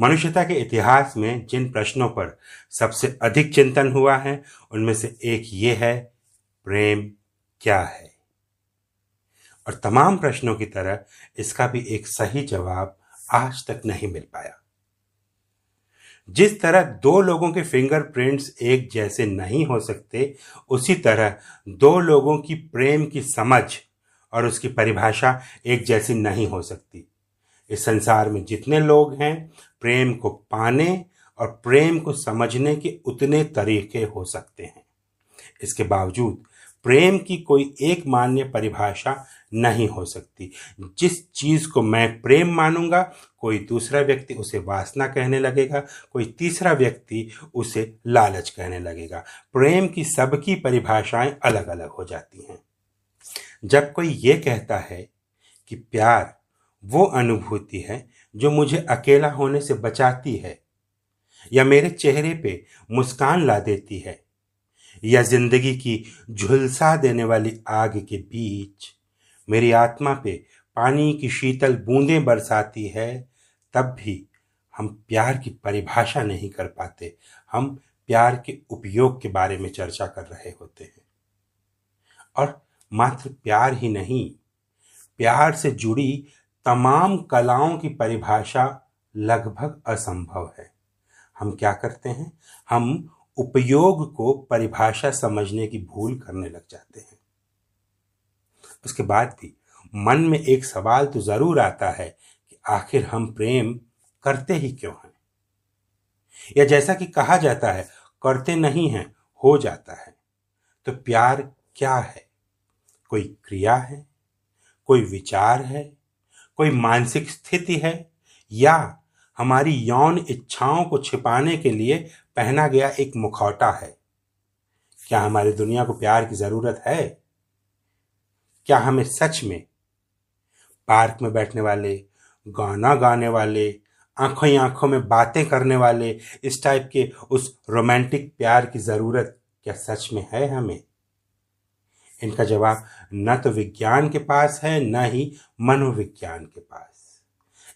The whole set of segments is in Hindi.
मनुष्यता के इतिहास में जिन प्रश्नों पर सबसे अधिक चिंतन हुआ है, उनमें से एक ये है, प्रेम क्या है? और तमाम प्रश्नों की तरह इसका भी एक सही जवाब आज तक नहीं मिल पाया। जिस तरह दो लोगों के फिंगरप्रिंट्स एक जैसे नहीं हो सकते, उसी तरह दो लोगों की प्रेम की समझ और उसकी परिभाषा एक जैसी नहीं हो सकती। इस संसार में जितने लोग हैं, प्रेम को पाने और प्रेम को समझने के उतने तरीके हो सकते हैं। इसके बावजूद, प्रेम की कोई एक मान्य परिभाषा नहीं हो सकती। जिस चीज़ को मैं प्रेम मानूँगा, कोई दूसरा व्यक्ति उसे वासना कहने लगेगा, कोई तीसरा व्यक्ति उसे लालच कहने लगेगा। प्रेम की सबकी परिभाषाएँ अलग अलग हो जाती हैं। जब कोई ये कहता है कि प्यार वो अनुभूति है जो मुझे अकेला होने से बचाती है, या मेरे चेहरे पे मुस्कान ला देती है, या ज़िंदगी की झुलसा देने वाली आग के बीच मेरी आत्मा पे पानी की शीतल बूंदें बरसाती है, तब भी हम प्यार की परिभाषा नहीं कर पाते। हम प्यार के उपयोग के बारे में चर्चा कर रहे होते हैं। और मात्र प्यार ही नहीं, प्यार से जुड़ी तमाम कलाओं की परिभाषा लगभग असंभव है। हम क्या करते हैं? हम उपयोग को परिभाषा समझने की भूल करने लग जाते हैं। उसके बाद भी मन में एक सवाल तो ज़रूर आता है कि आखिर हम प्रेम करते ही क्यों हैं? या जैसा कि कहा जाता है, करते नहीं हैं, हो जाता है। तो प्यार क्या है? कोई क्रिया है? कोई विचार है? कोई मानसिक स्थिति है या हमारी यौन इच्छाओं को छिपाने के लिए पहना गया एक मुखौटा है? क्या हमारी दुनिया को प्यार की ज़रूरत है? क्या हमें सच में पार्क में बैठने वाले, गाना गाने वाले, आँखों ही आँखों में बातें करने वाले, इस टाइप के उस रोमांटिक प्यार की ज़रूरत क्या सच में है हमें? इनका जवाब न तो विज्ञान के पास है, न ही मनोविज्ञान के पास।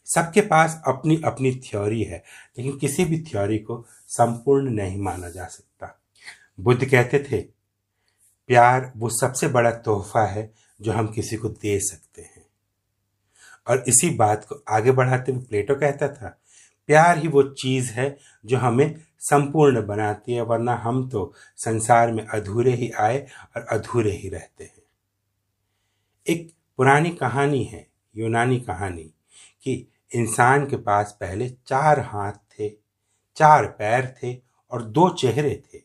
सबके पास अपनी अपनी थ्योरी है, लेकिन किसी भी थ्योरी को संपूर्ण नहीं माना जा सकता। बुद्ध कहते थे, प्यार वो सबसे बड़ा तोहफा है जो हम किसी को दे सकते हैं। और इसी बात को आगे बढ़ाते हुए प्लेटो कहता था, प्यार ही वो चीज़ है जो हमें संपूर्ण बनाती है, वरना हम तो संसार में अधूरे ही आए और अधूरे ही रहते हैं। एक पुरानी कहानी है, यूनानी कहानी, कि इंसान के पास पहले चार हाथ थे, चार पैर थे और दो चेहरे थे।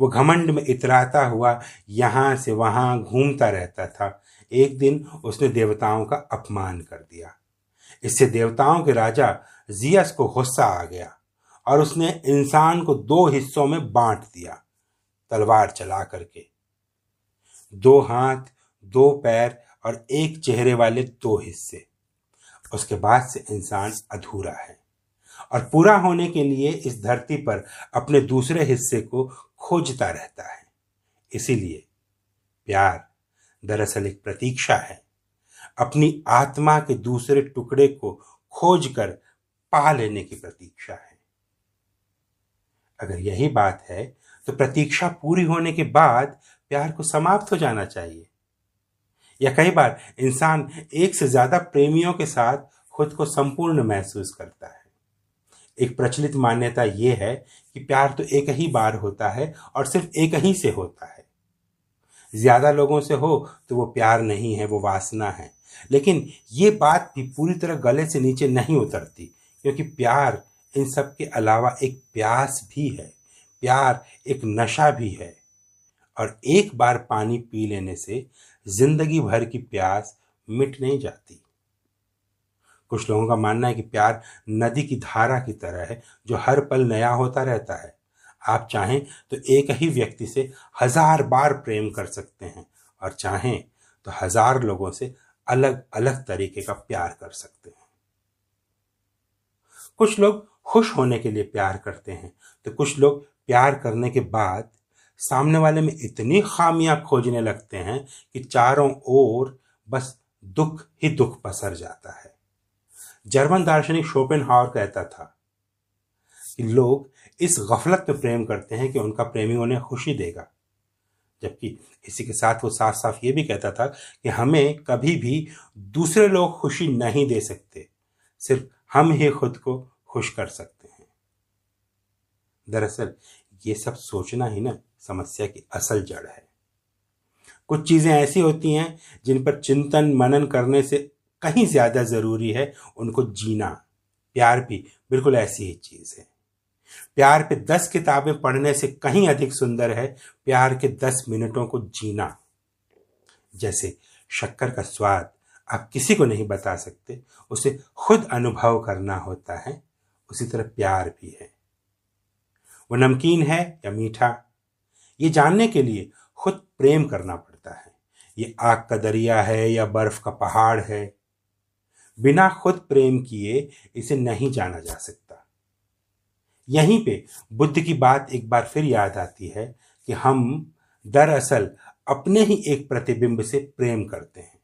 वो घमंड में इतराता हुआ यहाँ से वहाँ घूमता रहता था। एक दिन उसने देवताओं का अपमान कर दिया। इससे देवताओं के राजा जियस को गुस्सा आ गया। और उसने इंसान को दो हिस्सों में बांट दिया, तलवार चला करके। दो हाथ, दो पैर और एक चेहरे वाले दो हिस्से। उसके बाद से इंसान अधूरा है और पूरा होने के लिए इस धरती पर अपने दूसरे हिस्से को खोजता रहता है। इसीलिए प्यार दरअसल एक प्रतीक्षा है। अपनी आत्मा के दूसरे टुकड़े को खोजकर पा लेने की प्रतीक्षा है। अगर यही बात है तो प्रतीक्षा पूरी होने के बाद प्यार को समाप्त हो जाना चाहिए। या कई बार इंसान एक से ज़्यादा प्रेमियों के साथ खुद को संपूर्ण महसूस करता है। एक प्रचलित मान्यता यह है कि प्यार तो एक ही बार होता है और सिर्फ़ एक ही से होता है। ज़्यादा लोगों से हो तो वो प्यार नहीं है, वो वासना है। लेकिन ये बात भी पूरी तरह गले से नीचे नहीं उतरती, क्योंकि प्यार इन सब के अलावा एक प्यास भी है। प्यार एक नशा भी है। और एक बार पानी पी लेने से ज़िंदगी भर की प्यास मिट नहीं जाती। कुछ लोगों का मानना है कि प्यार नदी की धारा की तरह है, जो हर पल नया होता रहता है। आप चाहें तो एक ही व्यक्ति से हज़ार बार प्रेम कर सकते हैं और चाहें तो हज़ार लोगों से अलग अलग तरीके का प्यार कर सकते हैं। कुछ लोग खुश होने के लिए प्यार करते हैं। तो कुछ लोग प्यार करने के बाद सामने वाले में इतनी खामियाँ खोजने लगते हैं कि चारों ओर बस दुख ही दुख पसर जाता है। जर्मन दार्शनिक शोपेन कहता था कि लोग इस गफलत में प्रेम करते हैं कि उनका प्रेमी उन्हें खुशी देगा। जबकि इसी के साथ वो साफ़ साफ़ ये भी कहता था कि हमें कभी भी दूसरे लोग खुशी नहीं दे सकते। सिर्फ़ हम ही खुद को खुश कर सकते हैं। दरअसल, ये सब सोचना ही ना समस्या की असल जड़ है। कुछ चीज़ें ऐसी होती हैं जिन पर चिंतन मनन करने से कहीं ज़्यादा ज़रूरी है, उनको जीना। प्यार भी बिल्कुल ऐसी ही चीज़ है। प्यार पे दस किताबें पढ़ने से कहीं अधिक सुंदर है, प्यार के दस मिनटों को जीना। जैसे शक्कर का स्वाद आप किसी को नहीं बता सकते, उसे खुद अनुभव करना होता है उसी तरह प्यार भी है। वो नमकीन है या मीठा, ये जानने के लिए खुद प्रेम करना पड़ता है। ये आग का दरिया है या बर्फ़ का पहाड़ है। बिना खुद प्रेम किए इसे नहीं जाना जा सकता। यहीं पे बुद्ध की बात एक बार फिर याद आती है कि हम दरअसल अपने ही एक प्रतिबिंब से प्रेम करते हैं।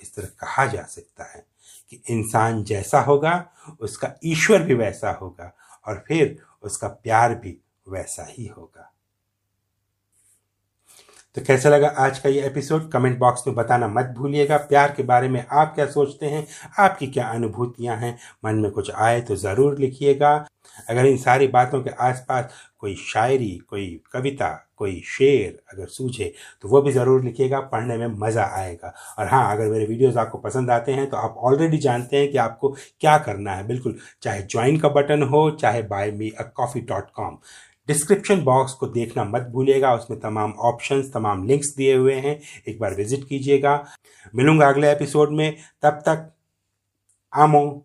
इस तरह कहा जा सकता है कि इंसान जैसा होगा, उसका ईश्वर भी वैसा होगा और फिर उसका प्यार भी वैसा ही होगा। तो कैसा लगा आज का ये एपिसोड कमेंट बॉक्स में बताना मत भूलिएगा। प्यार के बारे में आप क्या सोचते हैं? आपकी क्या अनुभूतियाँ हैं? मन में कुछ आए तो ज़रूर लिखिएगा। अगर इन सारी बातों के आसपास कोई शायरी, कोई कविता, कोई शेर अगर सूझे तो वो भी ज़रूर लिखिएगा। पढ़ने में मज़ा आएगा। और हाँ अगर मेरे वीडियोस आपको पसंद आते हैं तो आप ऑलरेडी जानते हैं कि आपको क्या करना है। बिल्कुल, चाहे ज्वाइन का बटन हो, चाहे buy me a coffee dot com description box को देखना मत भूलिएगा। उसमें तमाम ऑप्शंस तमाम लिंक्स दिए हुए हैं। एक बार विज़िट कीजिएगा। मिलूँगा अगले एपिसोड में। तब तक आमो।